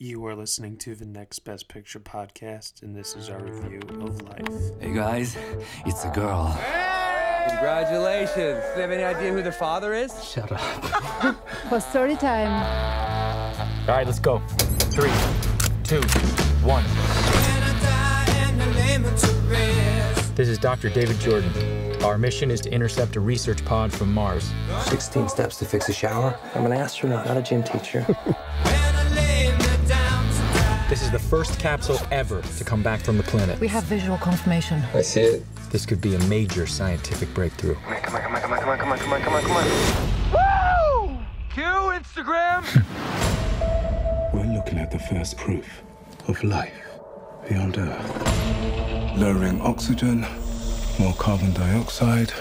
You are listening to the Next Best Picture podcast, and this is our review of Life. Hey guys, it's a girl. Congratulations. Do you have any idea who the father is? Shut up. For story time. All right, let's go. Three, two, one. This is Dr. David Jordan. Our mission is to intercept a research pod from Mars. 16 steps to fix a shower. I'm an astronaut, not a gym teacher. This is the first capsule ever to come back from the planet. We have visual confirmation. I see it. This could be a major scientific breakthrough. Come on, come on, come on, come on, come on, come on, come on, come on. Woo! Q Instagram! We're looking at the first proof of life beyond Earth. Lowering oxygen, more carbon dioxide.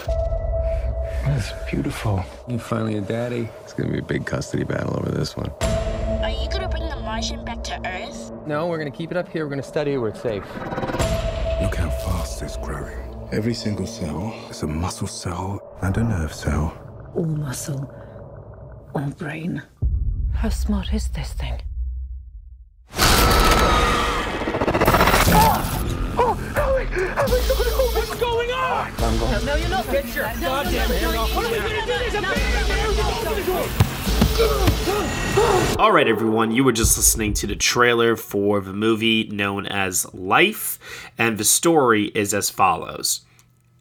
That's beautiful. You're finally a daddy. It's gonna be a big custody battle over this one. Are you gonna bring the Martian back to Earth? No, we're gonna keep it up here. We're gonna study it where it's safe. Look how fast it's growing. Every single cell is a muscle cell and a nerve cell. All muscle. All brain. How smart is this thing? All right, everyone, you were just listening to the trailer for the movie known as Life, and the story is as follows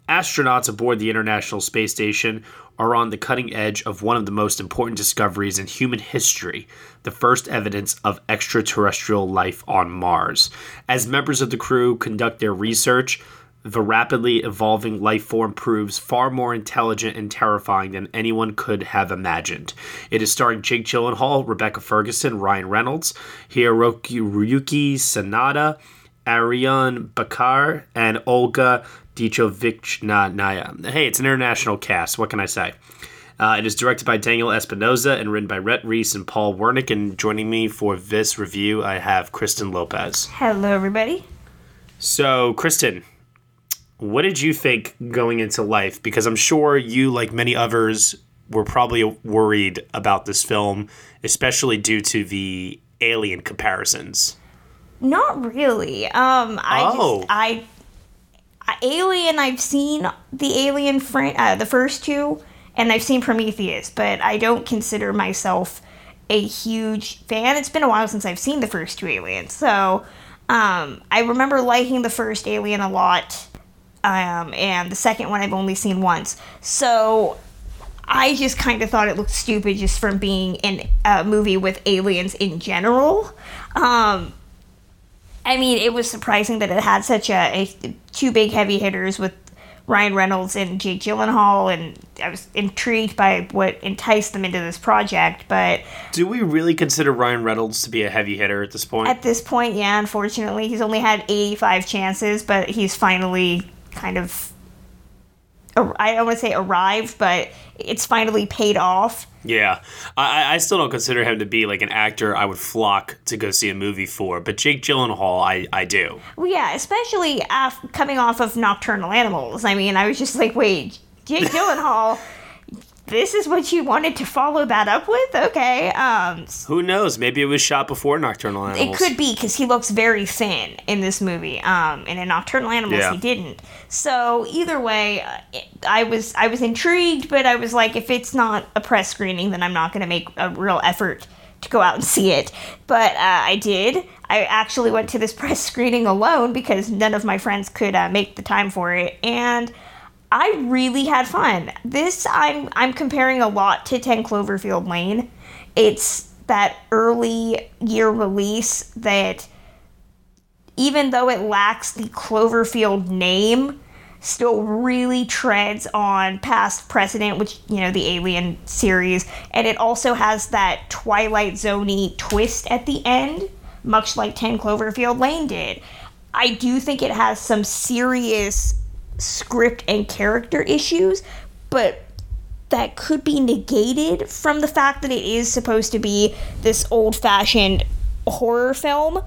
Astronauts aboard the International Space Station are on the cutting edge of one of the most important discoveries in human history the first evidence of extraterrestrial life on Mars. As members of the crew conduct their research, the rapidly evolving life form proves far more intelligent and terrifying than anyone could have imagined. It is starring Jake Gyllenhaal, Rebecca Ferguson, Ryan Reynolds, Hiroki Ryuki Sanada, Ariyon Bakare, and Olga Dihovichnaya Hey, it's an international cast. What can I say? Uh, it is directed by Daniel Espinosa and written by Rhett Reese and Paul Wernick. And joining me for this review, I have Kristen Lopez. Hello, everybody. So, Kristen, what did you think going into life? Because I'm sure you, like many others, were probably worried about this film, especially due to the alien comparisons. Not really. Um, I Oh. just I, Alien. I've seen the Alien fran- uh, the first two, and I've seen Prometheus, but I don't consider myself a huge fan. It's been a while since I've seen the first two Aliens, so um, I remember liking the first Alien a lot, um, and the second one I've only seen once. So I just kind of thought it looked stupid just from being in a movie with aliens in general. Um, I mean, it was surprising that it had such a, a two big heavy hitters with Ryan Reynolds and Jake Gyllenhaal, and I was intrigued by what enticed them into this project. But Do we really consider Ryan Reynolds to be a heavy hitter at this point? at this point, yeah, unfortunately, he's only had 85 chances, but he's finally kind of. I don't want to say arrived, but it's finally paid off. yeah, I, I- I still don't consider him to be like an actor I would flock to go see a movie for, but Jake Gyllenhaal, I, I do. Well, yeah, especially af- coming off of Nocturnal Animals. I mean, I was just like, wait, Jake Gyllenhaal, this is what you wanted to follow that up with? Okay. Um, Who knows? Maybe it was shot before Nocturnal Animals. it could be because he looks very thin in this movie. Um, and in Nocturnal Animals, Yeah. he didn't. So either way, uh, I was I was intrigued, but I was like, if it's not a press screening, then I'm not going to make a real effort to go out and see it. But uh, I did. I actually went to this press screening alone because none of my friends could uh, make the time for it, and I really had fun. This I'm I'm comparing a lot to 10 Cloverfield Lane. It's that early year release that even though it lacks the Cloverfield name, still really treads on past precedent, which, you know, the Alien series. And it also has that Twilight Zoney twist at the end, much like 10 Cloverfield Lane did. I do think it has some serious script and character issues, but that could be negated from the fact that it is supposed to be this old fashioned horror film.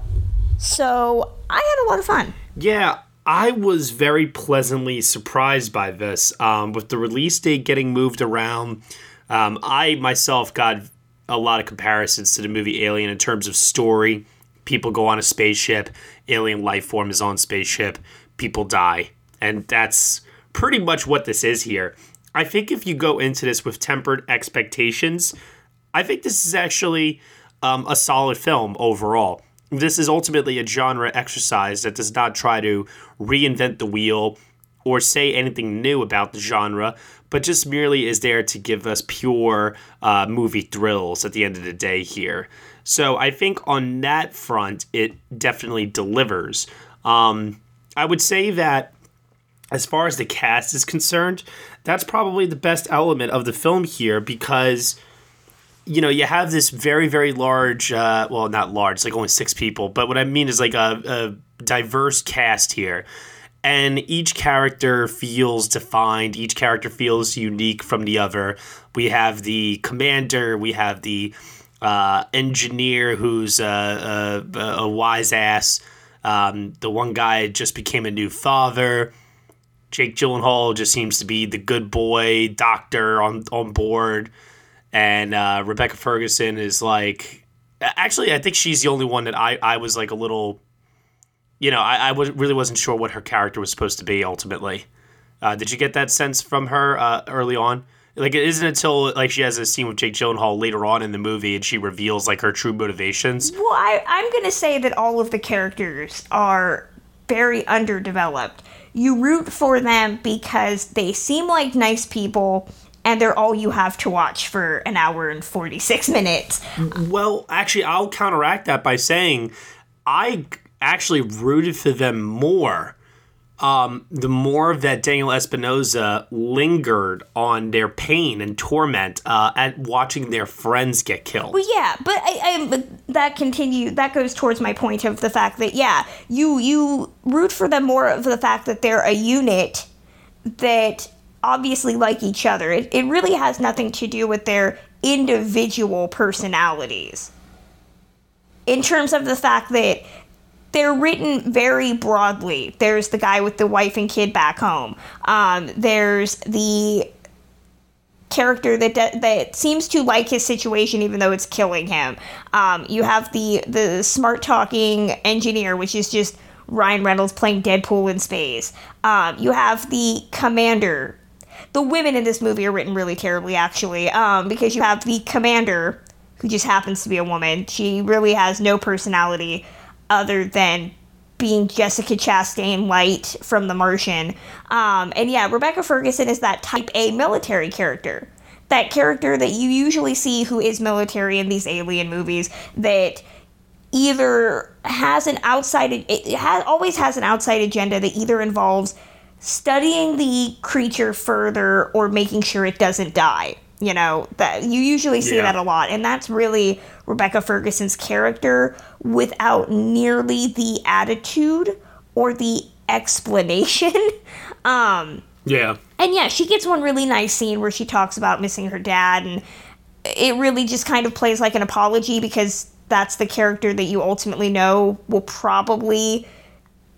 So I had a lot of fun. Yeah, I was very pleasantly surprised by this. Um, with the release date getting moved around, um, I myself got a lot of comparisons to the movie Alien in terms of story People go on a spaceship, alien life form is on spaceship, people die. And that's pretty much what this is here. I think if you go into this with tempered expectations, I think this is actually um, a solid film overall. This is ultimately a genre exercise that does not try to reinvent the wheel or say anything new about the genre, but just merely is there to give us pure uh, movie thrills at the end of the day here. So I think on that front, it definitely delivers. Um, I would say that as far as the cast is concerned, that's probably the best element of the film here because you know you have this very very large uh, well not large like only six people but what i mean is like a, a diverse cast here. And each character feels defined each character feels unique from the other. We have the commander we have the uh, engineer who's a, a, a wise ass. Um, the one guy just became a new father Jake Gyllenhaal just seems to be the good boy doctor on on board, and uh, Rebecca Ferguson is like, actually, I think she's the only one that I I was like a little, you know, I I was really wasn't sure what her character was supposed to be ultimately. Uh, did you get that sense from her uh, early on? Like it isn't until like she has a scene with Jake Gyllenhaal later on in the movie and she reveals like her true motivations. Well, I, I'm gonna say that all of the characters are very underdeveloped you root for them because they seem like nice people and they're all you have to watch for an hour and 46 minutes. Well, actually, I'll counteract that by saying I actually rooted for them more. Um, the more that Daniel Espinosa lingered on their pain and torment uh, at watching their friends get killed. Well, yeah, but I, I that continue that goes towards my point of the fact that yeah, you you root for them more of the fact that they're a unit that obviously like each other. It, it really has nothing to do with their individual personalities. In terms of the fact that they're written very broadly. There's the guy with the wife and kid back home. Um, there's the character that that seems to like his situation even though it's killing him. Um, you have the the smart talking engineer, which is just Ryan Reynolds playing Deadpool in space. Um, you have the commander. The women in this movie are written really terribly, actually, um, because you have the commander, who just happens to be a woman. She really has no personality other than being Jessica Chastain White from The Martian. Um, and yeah, Rebecca Ferguson is that type A military character. That character that you usually see who is military in these alien movies that either has an outside it has always has an outside agenda that either involves studying the creature further or making sure it doesn't die you know that you usually see yeah. that a lot. And that's really rebecca ferguson's character without nearly the attitude or the explanation. Um yeah. and yeah she gets one really nice scene where she talks about missing her dad and it really just kind of plays like an apology because that's the character that you ultimately know will probably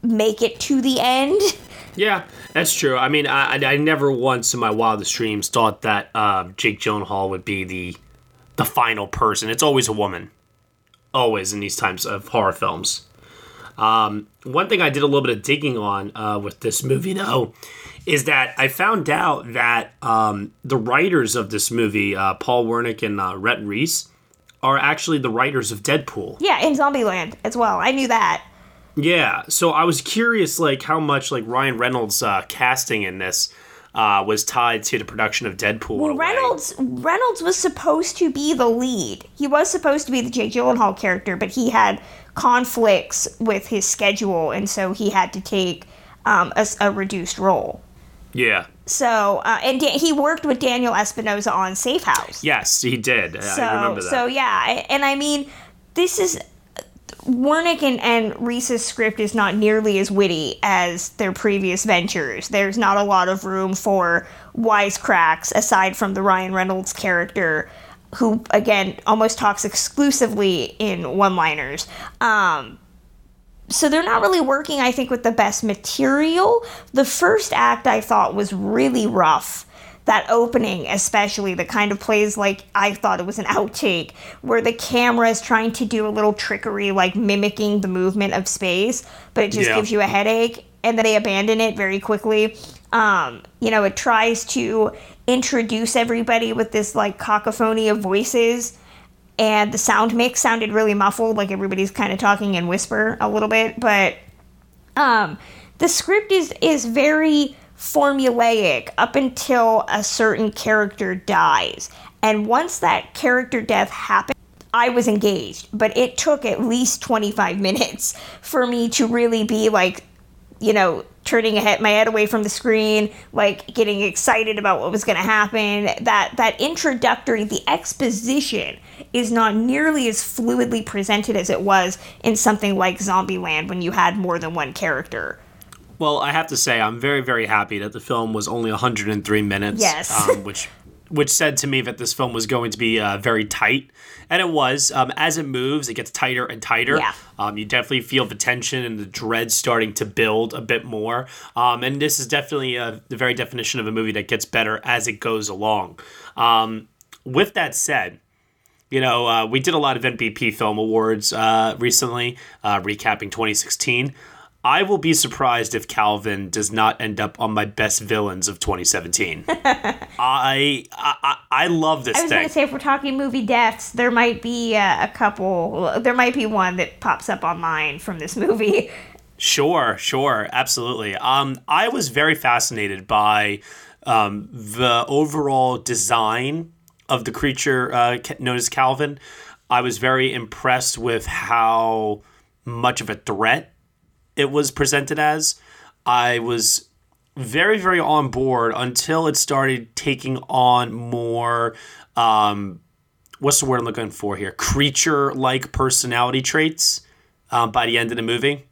make it to the end Yeah, that's true. I mean, I, I never once in my wildest dreams thought that uh, Jake Gyllenhaal would be the the final person. It's always a woman, always in these times of horror films. Um, one thing I did a little bit of digging on uh, with this movie, though, is that I found out that um, the writers of this movie, uh, Paul Wernick and uh, Rhett Reese, are actually the writers of Deadpool. Yeah, in Zombieland as well. I knew that. Yeah, so I was curious, like how much like Ryan Reynolds' uh, casting in this uh, was tied to the production of Deadpool. Well, Reynolds Reynolds was supposed to be the lead. He was supposed to be the Jake Gyllenhaal character, but he had conflicts with his schedule, and so he had to take um, a, a, reduced role. Yeah. So, uh, and da- he worked with Daniel Espinosa on Safe House. Yes, he did. So, I remember that. So yeah, and I mean, this is Wernick and, and Reese's script is not nearly as witty as their previous ventures. There's not a lot of room for wisecracks aside from the Ryan Reynolds character, who, again, almost talks exclusively in one liners. Um, so they're not really working, I think, with the best material. The first act I thought was really rough. That opening, especially, that kind of plays like I thought it was an outtake, where the camera is trying to do a little trickery, like mimicking the movement of space, but it just Yeah. gives you a headache, and then they abandon it very quickly. Um, you know, it tries to introduce everybody with this like cacophony of voices and the sound mix sounded really muffled like everybody's kind of talking in whisper a little bit but um the script is is very formulaic up until a certain character dies and once that character death happened I was engaged, but it took at least 25 minutes for me to really be like, you know, turning my head away from the screen, like getting excited about what was going to happen. That that introductory, the exposition is not nearly as fluidly presented as it was in something like Zombieland when you had more than one character. Well, I have to say, I'm very, very happy that the film was only 103 minutes. Yes. Um, which, which said to me that this film was going to be uh, very tight, and it was. Um, as it moves, it gets tighter and tighter. Yeah. Um, you definitely feel the tension and the dread starting to build a bit more. Um, and this is definitely uh the very definition of a movie that gets better as it goes along. Um, with that said, you know, uh, we did a lot of NBP Film Awards uh, recently, uh, recapping 2016. I will be surprised if Calvin does not end up on my best villains of 2017. I, I I love this I was thing. going to say, if we're talking movie deaths, there might be uh, a couple. There might be one that pops up on mine from this movie. Sure, sure, absolutely. Um, I was very fascinated by um, the overall design of the creature uh, known as Calvin. I was very impressed with how much of a threat it was presented as. I was very, very on board until it started taking on more. Um, what's the word I'm looking for here? Creature-like personality traits um, by the end of the movie.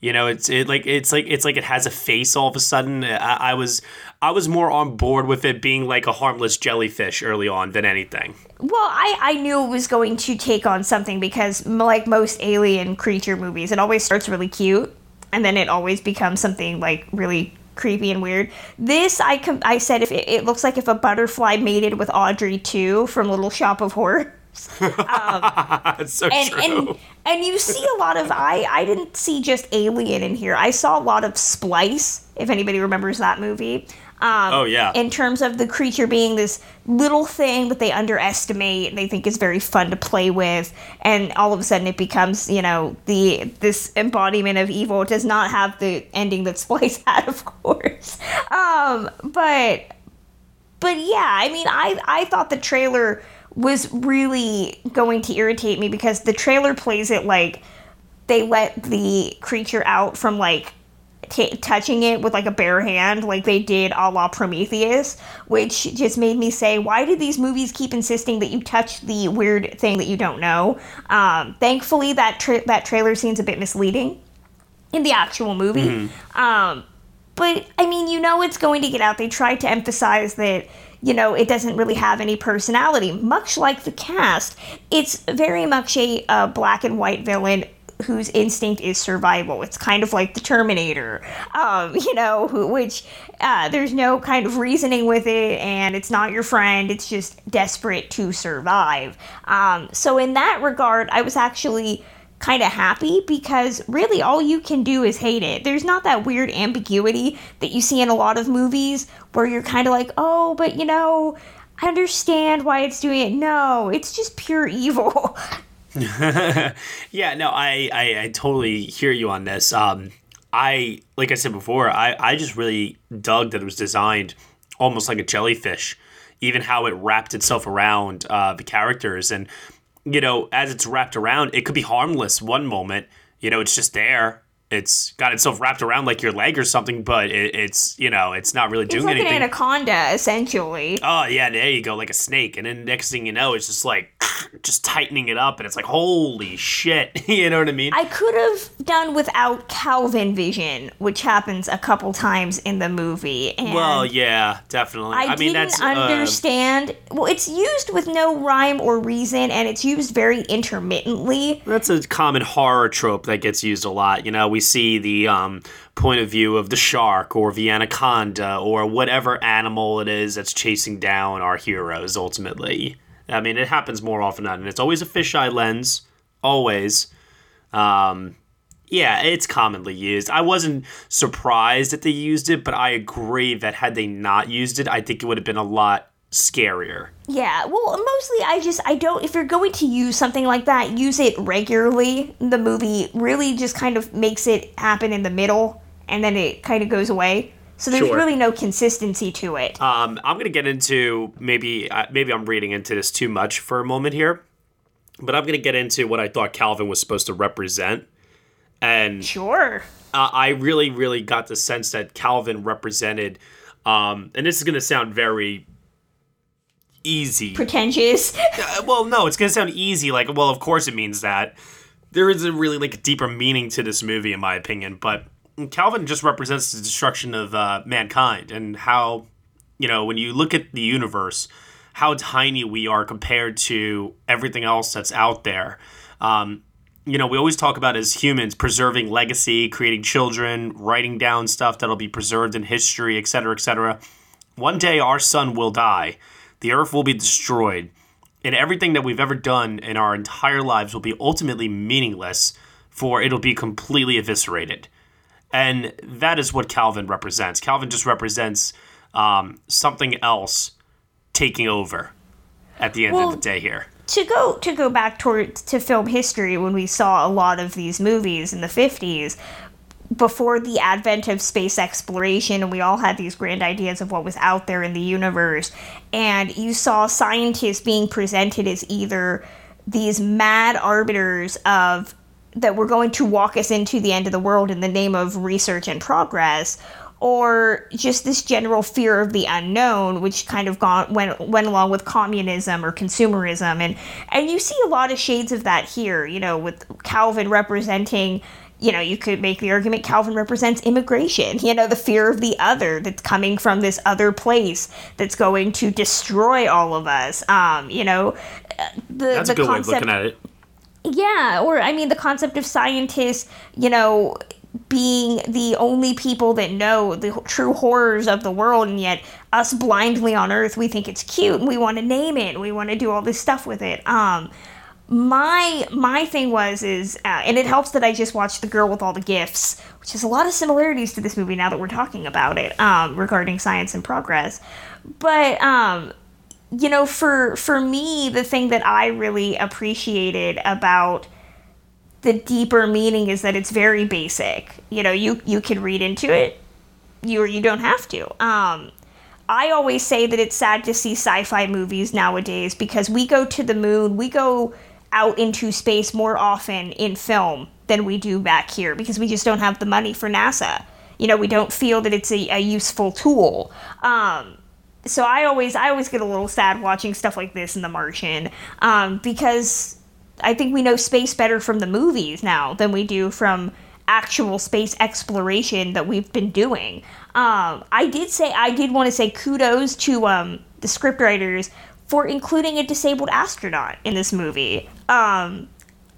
You know, it's it like it's like it's like it has a face all of a sudden. I, I was I was more on board with it being like a harmless jellyfish early on than anything. Well, I, I knew it was going to take on something because, like most alien creature movies, it always starts really cute and then it always becomes something like really creepy and weird. This, I com- I said, if it, it looks like if a butterfly mated with Audrey 2 from Little Shop of Horrors. Um, That's so and true. and and you see a lot of I I didn't see just Alien in here. I saw a lot of Splice. If anybody remembers that movie. Um, Oh, yeah. In terms of the creature being this little thing that they underestimate, they think is very fun to play with, and all of a sudden it becomes you know the this embodiment of evil. It does not have the ending that Splice had, of course. Um, but but yeah, I mean, I I thought the trailer was really going to irritate me because the trailer plays it like they let the creature out from like t- touching it with like a bare hand, like they did a la Prometheus, which just made me say, why do these movies keep insisting that you touch the weird thing that you don't know? Um, thankfully, that tra- that trailer scene's a bit misleading in the actual movie. Um, but I mean, you know, it's going to get out. They tried to emphasize that, you know, it doesn't really have any personality. Much like the cast, it's very much a uh, black and white villain whose instinct is survival. It's kind of like the Terminator, um, you know, who, which uh, there's no kind of reasoning with it, and it's not your friend. It's just desperate to survive. Um, so in that regard, I was actually kind of happy because really all you can do is hate it. There's not that weird ambiguity that you see in a lot of movies where you're kind of like, oh, but you know, I understand why it's doing it. No, it's just pure evil. yeah, no, I, I I totally hear you on this. Um, I like I said before, I I just really dug that it was designed almost like a jellyfish, even how it wrapped itself around uh, the characters, and you know, as it's wrapped around, it could be harmless one moment. You know, it's just there. It's got itself wrapped around like your leg or something, but it, it's you know, it's not really it's doing like anything. an anaconda, essentially. Oh yeah, there you go, like a snake, and then next thing you know, it's just like just tightening it up, and it's like holy shit, you know what I mean? I could have done without Calvin vision, which happens a couple times in the movie. And well, yeah, definitely. I, I, mean, didn't that's uh, understand. well, it's used with no rhyme or reason, and it's used very intermittently. that's a common horror trope that gets used a lot. You know, we we see the um, point of view of the shark or the anaconda or whatever animal it is that's chasing down our heroes ultimately. I mean, it happens more often than not, and it's always a fisheye lens, always. Um, yeah, it's commonly used. I wasn't surprised that they used it, but I agree that had they not used it, I think it would have been a lot scarier. Yeah, well, mostly I just I don't if you're going to use something like that, use it regularly. The movie really just kind of makes it happen in the middle and then it kind of goes away. So there's Sure. really no consistency to it. Um, I'm gonna get into maybe uh, maybe I'm reading into this too much for a moment here, but I'm gonna get into what I thought Calvin was supposed to represent, and sure. uh, I really really got the sense that Calvin represented, um, and this is gonna sound very easy. Pretentious. Uh, well, no, it's gonna sound easy. Like, well, of course it means that. There isn't really like a deeper meaning to this movie, in my opinion. But Calvin just represents the destruction of uh, mankind and how, you know, when you look at the universe, how tiny we are compared to everything else that's out there. Um, you know, we always talk about as humans preserving legacy, creating children, writing down stuff that'll be preserved in history, et cetera, et cetera. One day our sun will die, the earth will be destroyed, and everything that we've ever done in our entire lives will be ultimately meaningless, for it'll be completely eviscerated. And that is what Calvin represents. Calvin just represents um, something else taking over at the end Well, of the day here. to go to go back toward to film history when we saw a lot of these movies in the 50s before the advent of space exploration and we all had these grand ideas of what was out there in the universe. And you saw scientists being presented as either these mad arbiters of that were going to walk us into the end of the world in the name of research and progress or just this general fear of the unknown which kind of gone went went along with communism or consumerism. And and you see a lot of shades of that here you know with Calvin representing you know, you could make the argument Calvin represents immigration, you know, the fear of the other that's coming from this other place that's going to destroy all of us. Um, you know, the, That's the a good concept, way of looking at it. yeah, or I mean, the concept of scientists, you know, being the only people that know the true horrors of the world, and yet us blindly on Earth, we think it's cute and we want to name it, and we want to do all this stuff with it. Um, my my thing was is, uh, and it helps that I just watched The Girl with All the Gifts, which has a lot of similarities to this movie now that we're talking about it um, regarding science and progress. But um, you know, for for me, the thing that I really appreciated about the deeper meaning is that it's very basic. You know, you you can read into it, you or you don't have to. Um, I always say that it's sad to see sci-fi movies nowadays because we go to the moon, we go out into space more often in film than we do back here because we just don't have the money for NASA. You know, we don't feel that it's a, a useful tool. Um, so I always I always get a little sad watching stuff like this in The Martian um, because I think we know space better from the movies now than we do from actual space exploration that we've been doing. Um, I did say I did want to say kudos to um, the scriptwriters for including a disabled astronaut in this movie. Um,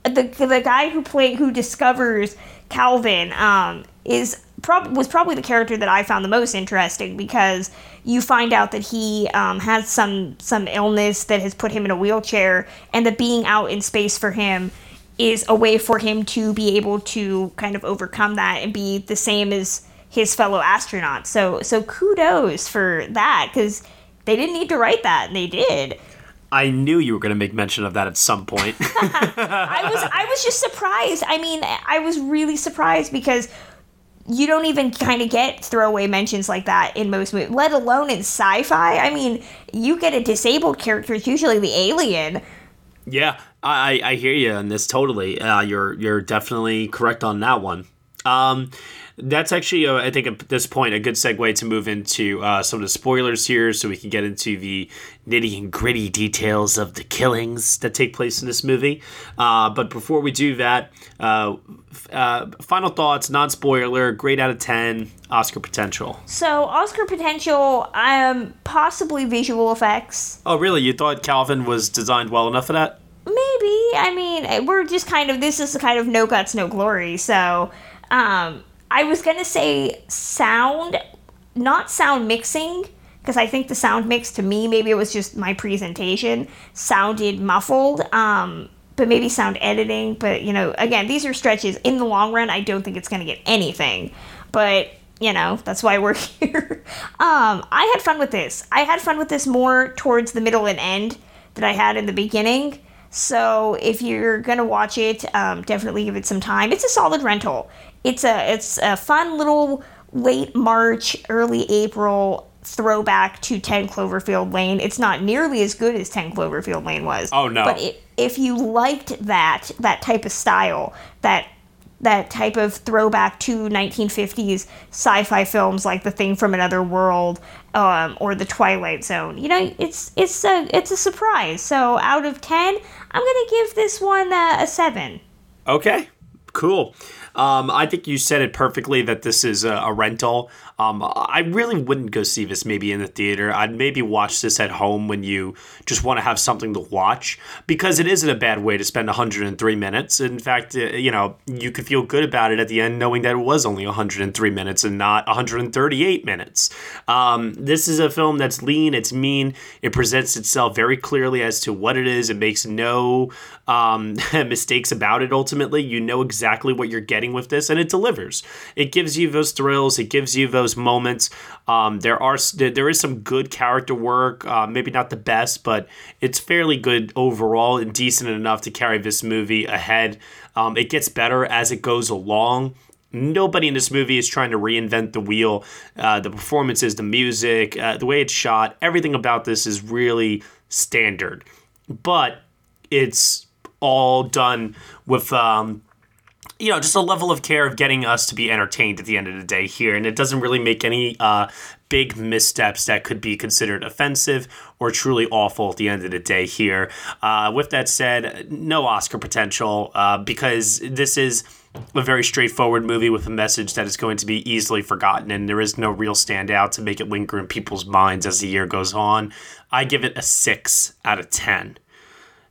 the the guy who played who discovers Calvin um, is prob- was probably the character that I found the most interesting because you find out that he um, has some some illness that has put him in a wheelchair, and that being out in space for him is a way for him to be able to kind of overcome that and be the same as his fellow astronauts. So so kudos for that because they didn't need to write that and they did. I knew you were going to make mention of that at some point. I was I was just surprised. I mean, I was really surprised because you don't even kind of get throwaway mentions like that in most movies, let alone in sci-fi. I mean, you get a disabled character, it's usually the alien. Yeah, I, I hear you on this totally. Uh, you're you're definitely correct on that one. Um, that's actually, uh, I think, at this point, a good segue to move into uh, some of the spoilers here, so we can get into the nitty and gritty details of the killings that take place in this movie. Uh, but before we do that, uh, uh, final thoughts, non-spoiler, grade out of ten, Oscar potential. So Oscar potential, um, possibly visual effects. Oh, really? You thought Calvin was designed well enough for that? Maybe. I mean, we're just kind of this is kind of no guts, no glory. So Um, I was gonna say sound, not sound mixing, because I think the sound mix to me, maybe it was just my presentation, sounded muffled. Um, but maybe sound editing. But you know, again, these are stretches. In the long run, I don't think it's gonna get anything. But you know, that's why we're here. um, I had fun with this. I had fun with this more towards the middle and end than I had in the beginning. So if you're gonna watch it, um, definitely give it some time. It's a solid rental. It's a it's a fun little late March, early April throwback to 10 Cloverfield Lane. It's not nearly as good as 10 Cloverfield Lane was. Oh, no. But it, if you liked that that type of style, that that type of throwback to 1950s sci-fi films like The Thing from Another World um, or The Twilight Zone. You know, it's it's a it's a surprise. So out of 10, I'm going to give this one a, a 7. Okay, cool. Um, I think you said it perfectly that this is a, a rental. Um, I really wouldn't go see this maybe in the theater. I'd maybe watch this at home when you just want to have something to watch because it isn't a bad way to spend 103 minutes. In fact, uh, you know, you could feel good about it at the end knowing that it was only 103 minutes and not 138 minutes. Um, this is a film that's lean, it's mean, it presents itself very clearly as to what it is. It makes no um, mistakes about it ultimately. You know exactly what you're getting with this, and it delivers. It gives you those thrills, it gives you those moments. Um, there are there is some good character work, uh, maybe not the best, but it's fairly good overall and decent enough to carry this movie ahead. Um, it gets better as it goes along. Nobody in this movie is trying to reinvent the wheel. Uh, the performances, the music, uh, the way it's shot, everything about this is really standard. But it's all done with um, you know, just a level of care of getting us to be entertained at the end of the day here. And it doesn't really make any uh, big missteps that could be considered offensive or truly awful at the end of the day here. Uh, with that said, no Oscar potential uh, because this is a very straightforward movie with a message that is going to be easily forgotten, and there is no real standout to make it linger in people's minds as the year goes on. I give it a 6 out of 10.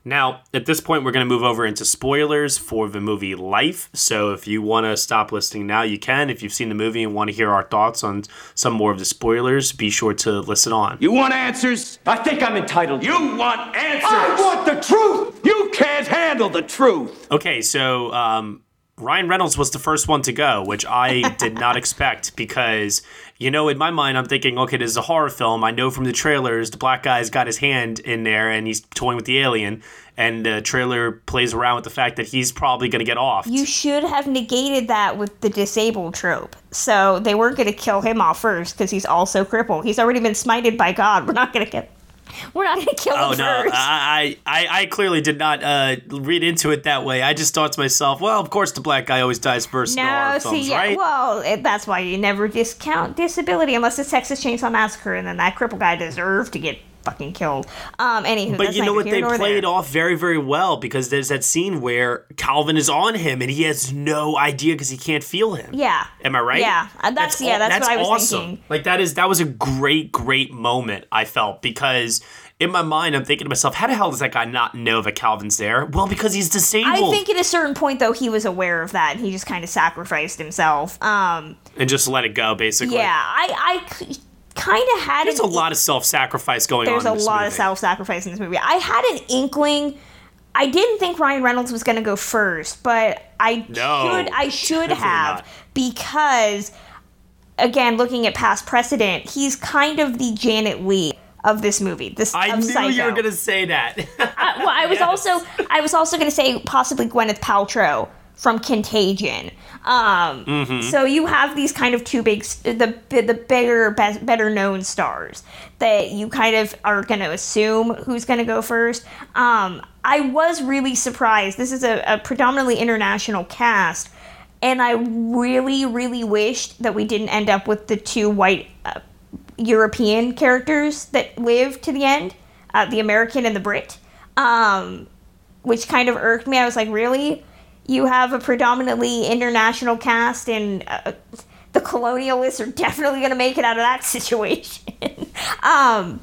Now, at this point, we're going to move over into spoilers for the movie Life. So, if you want to stop listening now, you can. If you've seen the movie and want to hear our thoughts on some more of the spoilers, be sure to listen on. You want answers? I think I'm entitled. You want answers? I want the truth! You can't handle the truth! Okay, so um, Ryan Reynolds was the first one to go, which I did not expect because, you know, in my mind, I'm thinking, okay, this is a horror film. I know from the trailers the black guy's got his hand in there and he's toying with the alien. And the trailer plays around with the fact that he's probably going to get off. You should have negated that with the disabled trope. So they weren't going to kill him off first because he's also crippled. He's already been smited by God. We're not going to get. We're not going to kill Oh him no, first. I, I I clearly did not uh, read into it that way. I just thought to myself, well, of course the black guy always dies first no, see, films, yeah, right? well, it, that's why you never discount disability unless it's Texas Chainsaw Massacre, and then that crippled guy deserved to get fucking killed. Um, anywho, But you know what? They played there. off very, very well because there's that scene where Calvin is on him and he has no idea because he can't feel him. Yeah. Am I right? Yeah, uh, that's- yeah, aw- that's what I was awesome. thinking. Like that is that was a great, great moment. I felt because in my mind I'm thinking to myself, how the hell does that guy not know that Calvin's there? Well, because he's disabled. I think at a certain point though he was aware of that and he just kind of sacrificed himself. Um, and just let it go, basically. yeah, I, I kind of had There's a lot of self-sacrifice going there's on. There's a lot movie. of self-sacrifice in this movie. I had an inkling. I didn't think Ryan Reynolds was going to go first, but I No, should I should have not. because again, looking at past precedent, he's kind of the Janet Leigh of this movie. This I knew Psycho. you were gonna say that. I, well, I was also I was also going to say possibly Gwyneth Paltrow from Contagion. Um, Mm-hmm. So you have these kind of two big, the the bigger, best, better known stars that you kind of are going to assume who's going to go first. Um, I was really surprised. This is a, a predominantly international cast, and I really, really wished that we didn't end up with the two white uh, European characters that live to the end, uh, the American and the Brit, um, which kind of irked me. I was like, really? You have a predominantly international cast, and uh, the colonialists are definitely going to make it out of that situation. um,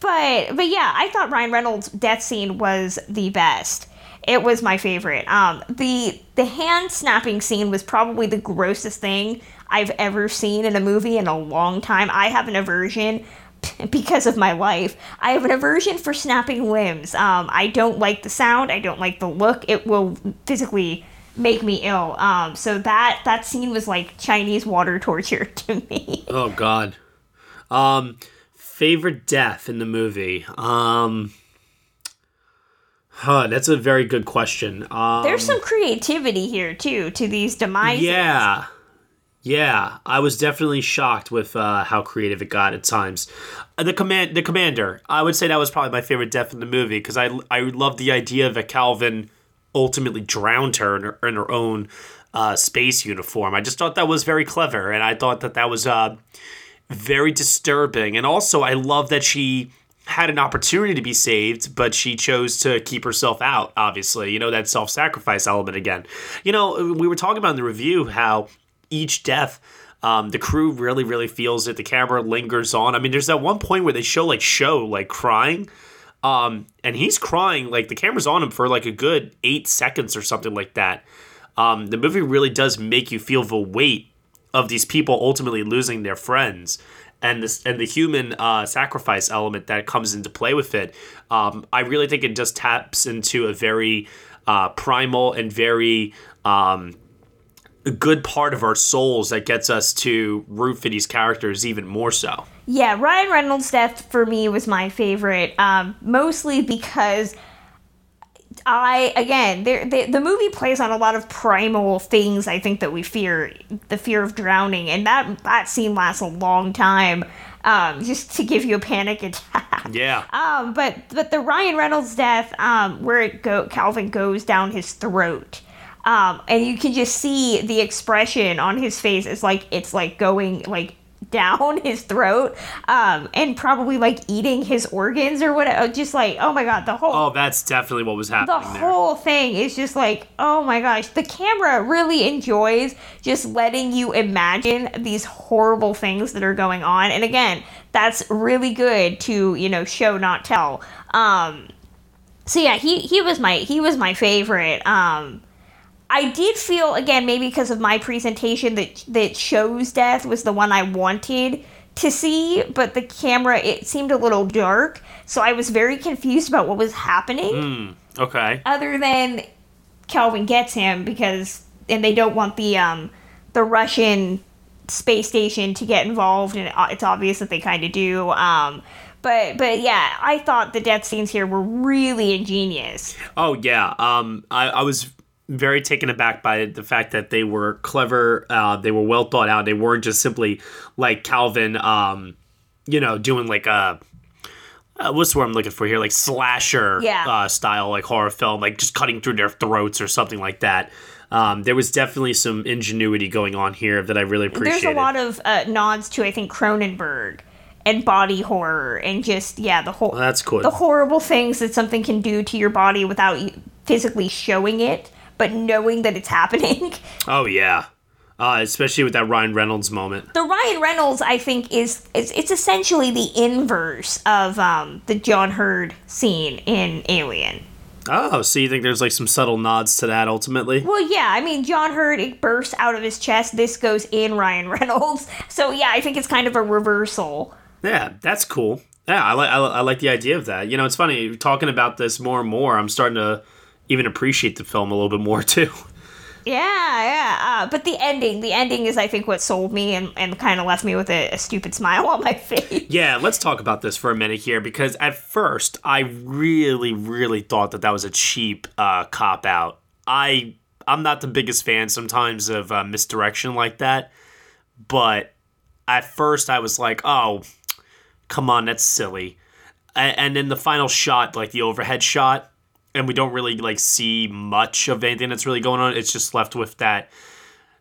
but but yeah, I thought Ryan Reynolds' death scene was the best. It was my favorite. Um, the the hand snapping scene was probably the grossest thing I've ever seen in a movie in a long time. I have an aversion because of my life. I have an aversion for snapping limbs. Um, I don't like the sound. I don't like the look. It will physically make me ill. Um, so that that scene was like Chinese water torture to me. Oh God. Um, favorite death in the movie. Um. Huh, that's a very good question. Um, There's some creativity here too to these demises. Yeah. Yeah, I was definitely shocked with uh, how creative it got at times. Uh, the command, the commander, I would say that was probably my favorite death in the movie because I I love the idea that Calvin ultimately drowned her in her, in her own uh, space uniform. I just thought that was very clever, and I thought that that was uh, very disturbing. And also, I love that she had an opportunity to be saved, but she chose to keep herself out. Obviously, you know that self-sacrifice element again. You know, we were talking about in the review how each death. Um, the crew really, really feels it. The camera lingers on. I mean, there's that one point where they show like show like crying, um, and he's crying like the camera's on him for like a good eight seconds or something like that. Um, the movie really does make you feel the weight of these people ultimately losing their friends and this and the human uh, sacrifice element that comes into play with it. Um, I really think it just taps into a very uh, primal and very um, good part of our souls that gets us to root for these characters even more so. Yeah, Ryan Reynolds' death for me was my favorite, um, mostly because I again, there the, the movie plays on a lot of primal things. I think that we fear the fear of drowning, and that that scene lasts a long time, um, just to give you a panic attack. Yeah. Um, but but the Ryan Reynolds death, um, where it go Calvin goes down his throat. Um, and you can just see the expression on his face. It's like it's like going like down his throat, um, and probably like eating his organs or whatever. Just like oh my god, the whole Oh, that's definitely what was the happening there. whole thing is just like oh my gosh. The camera really enjoys just letting you imagine these horrible things that are going on, and again, that's really good to you know show not tell. Um, so yeah, he he was my he was my favorite. Um, I did feel again maybe because of my presentation that that shows death was the one I wanted to see, but the camera it seemed a little dark, so I was very confused about what was happening. Mm, okay. Other than Calvin gets him because and they don't want the um the Russian space station to get involved, and it's obvious that they kind of do. Um, but but yeah, I thought the death scenes here were really ingenious. Oh yeah. Um, I, I was very taken aback by the fact that they were clever. Uh, they were well thought out. They weren't just simply like Calvin. Um, you know, doing like a. Uh, what's the word I'm looking for here? Like slasher Yeah. uh, style, like horror film, like just cutting through their throats or something like that. Um, there was definitely some ingenuity going on here that I really appreciated. There's a lot of uh, nods to I think Cronenberg and body horror and just yeah the whole that's cool. the horrible things that something can do to your body without physically showing it, but knowing that it's happening. oh yeah, uh, especially with that Ryan Reynolds moment. the Ryan Reynolds, I think, is, is it's essentially the inverse of um, the John Hurt scene in Alien. Oh, so you think there's like some subtle nods to that ultimately? Well, yeah, I mean, John Hurt, it bursts out of his chest. This goes in Ryan Reynolds. So, yeah, I think it's kind of a reversal. Yeah, that's cool. Yeah, I like I, li- I like the idea of that. You know, it's funny talking about this more and more. I'm starting to even appreciate the film a little bit more too. Yeah, yeah. Uh, but the ending, the ending is, I think, what sold me and, and kind of left me with a, a stupid smile on my face. Yeah, let's talk about this for a minute here because at first I really, really thought that that was a cheap uh, cop out. I I'm not the biggest fan sometimes of uh, misdirection like that, but at first I was like, oh, come on, that's silly. And, and then the final shot, like the overhead shot, and we don't really like see much of anything that's really going on. It's just left with that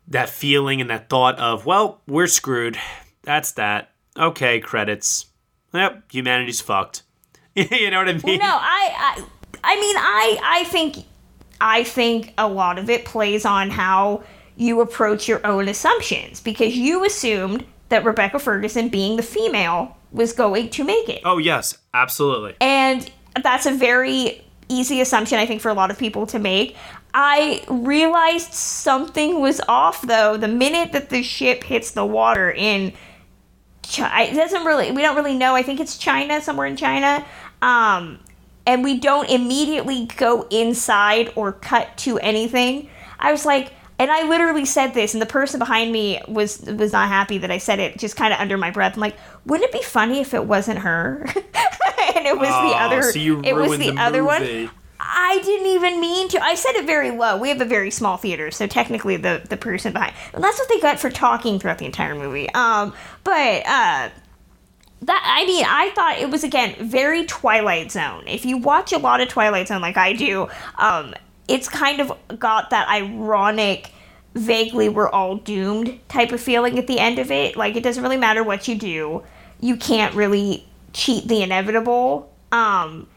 that feeling and that thought of, well, we're screwed. That's that. Okay, credits. Yep, humanity's fucked. you know what I mean? no, I, I, I mean, I, I think, I think a lot of it plays on how you approach your own assumptions because you assumed that Rebecca Ferguson, being the female, was going to make it. Oh yes, absolutely. And that's a very easy assumption I think for a lot of people to make. I realized something was off though the minute that the ship hits the water in China. It doesn't really we don't really know. I think it's China, somewhere in China. Um and we don't immediately go inside or cut to anything. I was like and I literally said this, and the person behind me was was not happy that I said it, just kind of under my breath. I'm like, wouldn't it be funny if it wasn't her? and it was the Oh, other. so you it was the, the other movie. one. I didn't even mean to. I said it very low. We have a very small theater, so technically the the person behind. And that's what they got for talking throughout the entire movie. Um, but uh, that I mean, I thought it was again very Twilight Zone. If you watch a lot of Twilight Zone, like I do, um, it's kind of got that ironic, vaguely we're all doomed type of feeling at the end of it. Like it doesn't really matter what you do, you can't really cheat the inevitable. Um,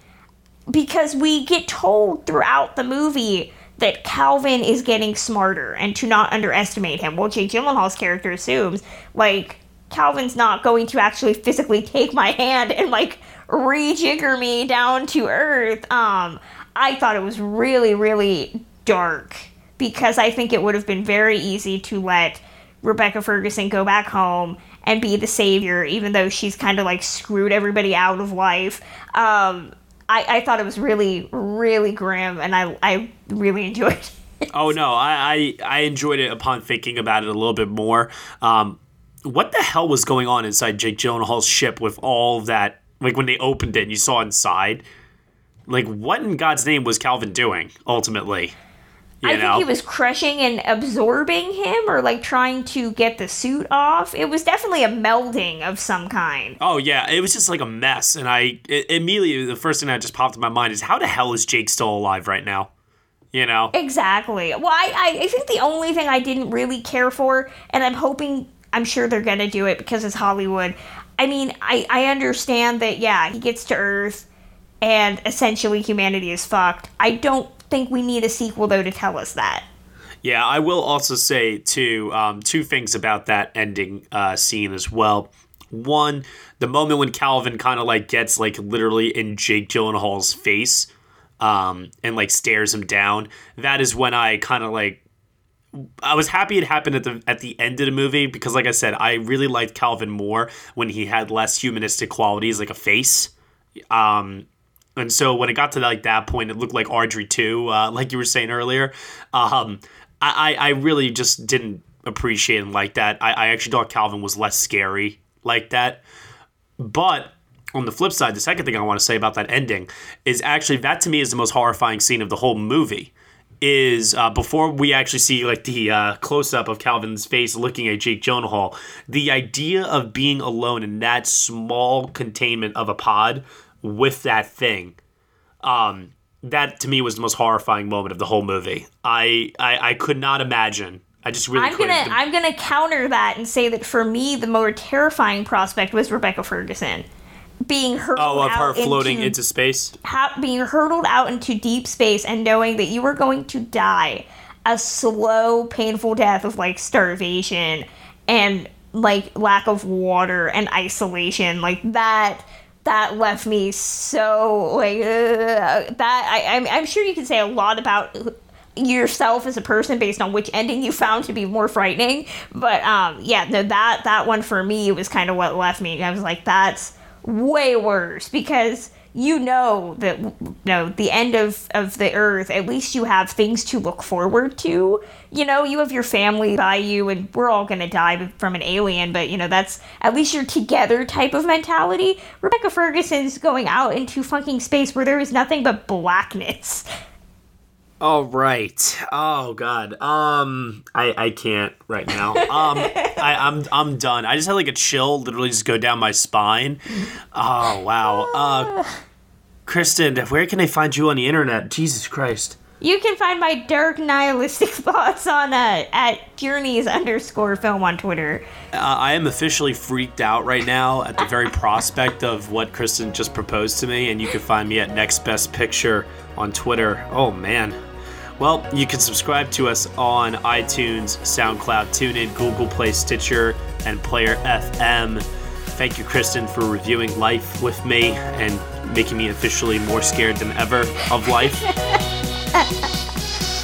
because we get told throughout the movie that Calvin is getting smarter and to not underestimate him. Well, Jake Gyllenhaal's character assumes like Calvin's not going to actually physically take my hand and like rejigger me down to earth. Um, I thought it was really, really dark because I think it would have been very easy to let Rebecca Ferguson go back home and be the savior, even though she's kind of like screwed everybody out of life. Um, I, I thought it was really, really grim, and I, I really enjoyed it. Oh no, I, I I enjoyed it upon thinking about it a little bit more. Um, what the hell was going on inside Jake Gyllenhaal's ship with all that? Like when they opened it, and you saw inside. Like what in God's name was Calvin doing ultimately? You I know, think he was crushing and absorbing him, or like trying to get the suit off. It was definitely a melding of some kind. Oh yeah, it was just like a mess, and I it, immediately the first thing that just popped in my mind is how the hell is Jake still alive right now? You know, Exactly. Well, I, I, I think the only thing I didn't really care for, and I'm hoping, I'm sure they're gonna do it because it's Hollywood. I mean, I, I understand that, yeah, he gets to Earth and essentially humanity is fucked. I don't think we need a sequel, though, to tell us that. Yeah, I will also say too um, two things about that ending uh, scene as well. One, the moment when Calvin kind of like gets like literally in Jake Gyllenhaal's face um, and like stares him down. That is when I kind of like I was happy it happened at the at the end of the movie because, like I said, I really liked Calvin more when he had less humanistic qualities, like a face. Um, and so when it got to like that point, it looked like Audrey II, uh, like you were saying earlier. Um, I, I really just didn't appreciate him like that. I, I actually thought Calvin was less scary like that. But on the flip side, the second thing I want to say about that ending is actually that to me is the most horrifying scene of the whole movie. Is uh, before we actually see like the uh, close up of Calvin's face looking at Jake Gyllenhaal, the idea of being alone in that small containment of a pod with that thing, um, that to me was the most horrifying moment of the whole movie. I I, I could not imagine. I just really I'm gonna I'm gonna counter that and say that for me the more terrifying prospect was Rebecca Ferguson being hurled oh, of her out floating into, into space. ha- being hurtled out into deep space and knowing that you were going to die a slow, painful death of like starvation and like lack of water and isolation, like that. That left me so like uh, that. I, I'm, I'm sure you can say a lot about yourself as a person based on which ending you found to be more frightening. But um, yeah, no, that that one for me was kind of what left me. I was like, that's way worse because you know that you know the end of of the earth at least you have things to look forward to you know you have your family by you and we're all gonna die from an alien but you know that's at least you're together type of mentality rebecca ferguson's going out into fucking space where there is nothing but blackness All right. Oh God. Um, I I can't right now. Um, I I'm I'm done. I just had like a chill, literally just go down my spine. Oh wow. Uh, Kristen, where can they find you on the internet? Jesus Christ. you can find my dark nihilistic thoughts on uh, at journeys underscore film on twitter Uh, I am officially freaked out right now at the very prospect of what Kristen just proposed to me, and you can find me at Next Best Picture on Twitter. Oh man. Well, you can subscribe to us on iTunes, SoundCloud, TuneIn, Google Play, Stitcher, and Player FM. Thank you, Kristen, for reviewing Life with me and making me officially more scared than ever of life.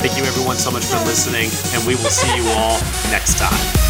Thank you, everyone, so much for listening, and we will see you all next time.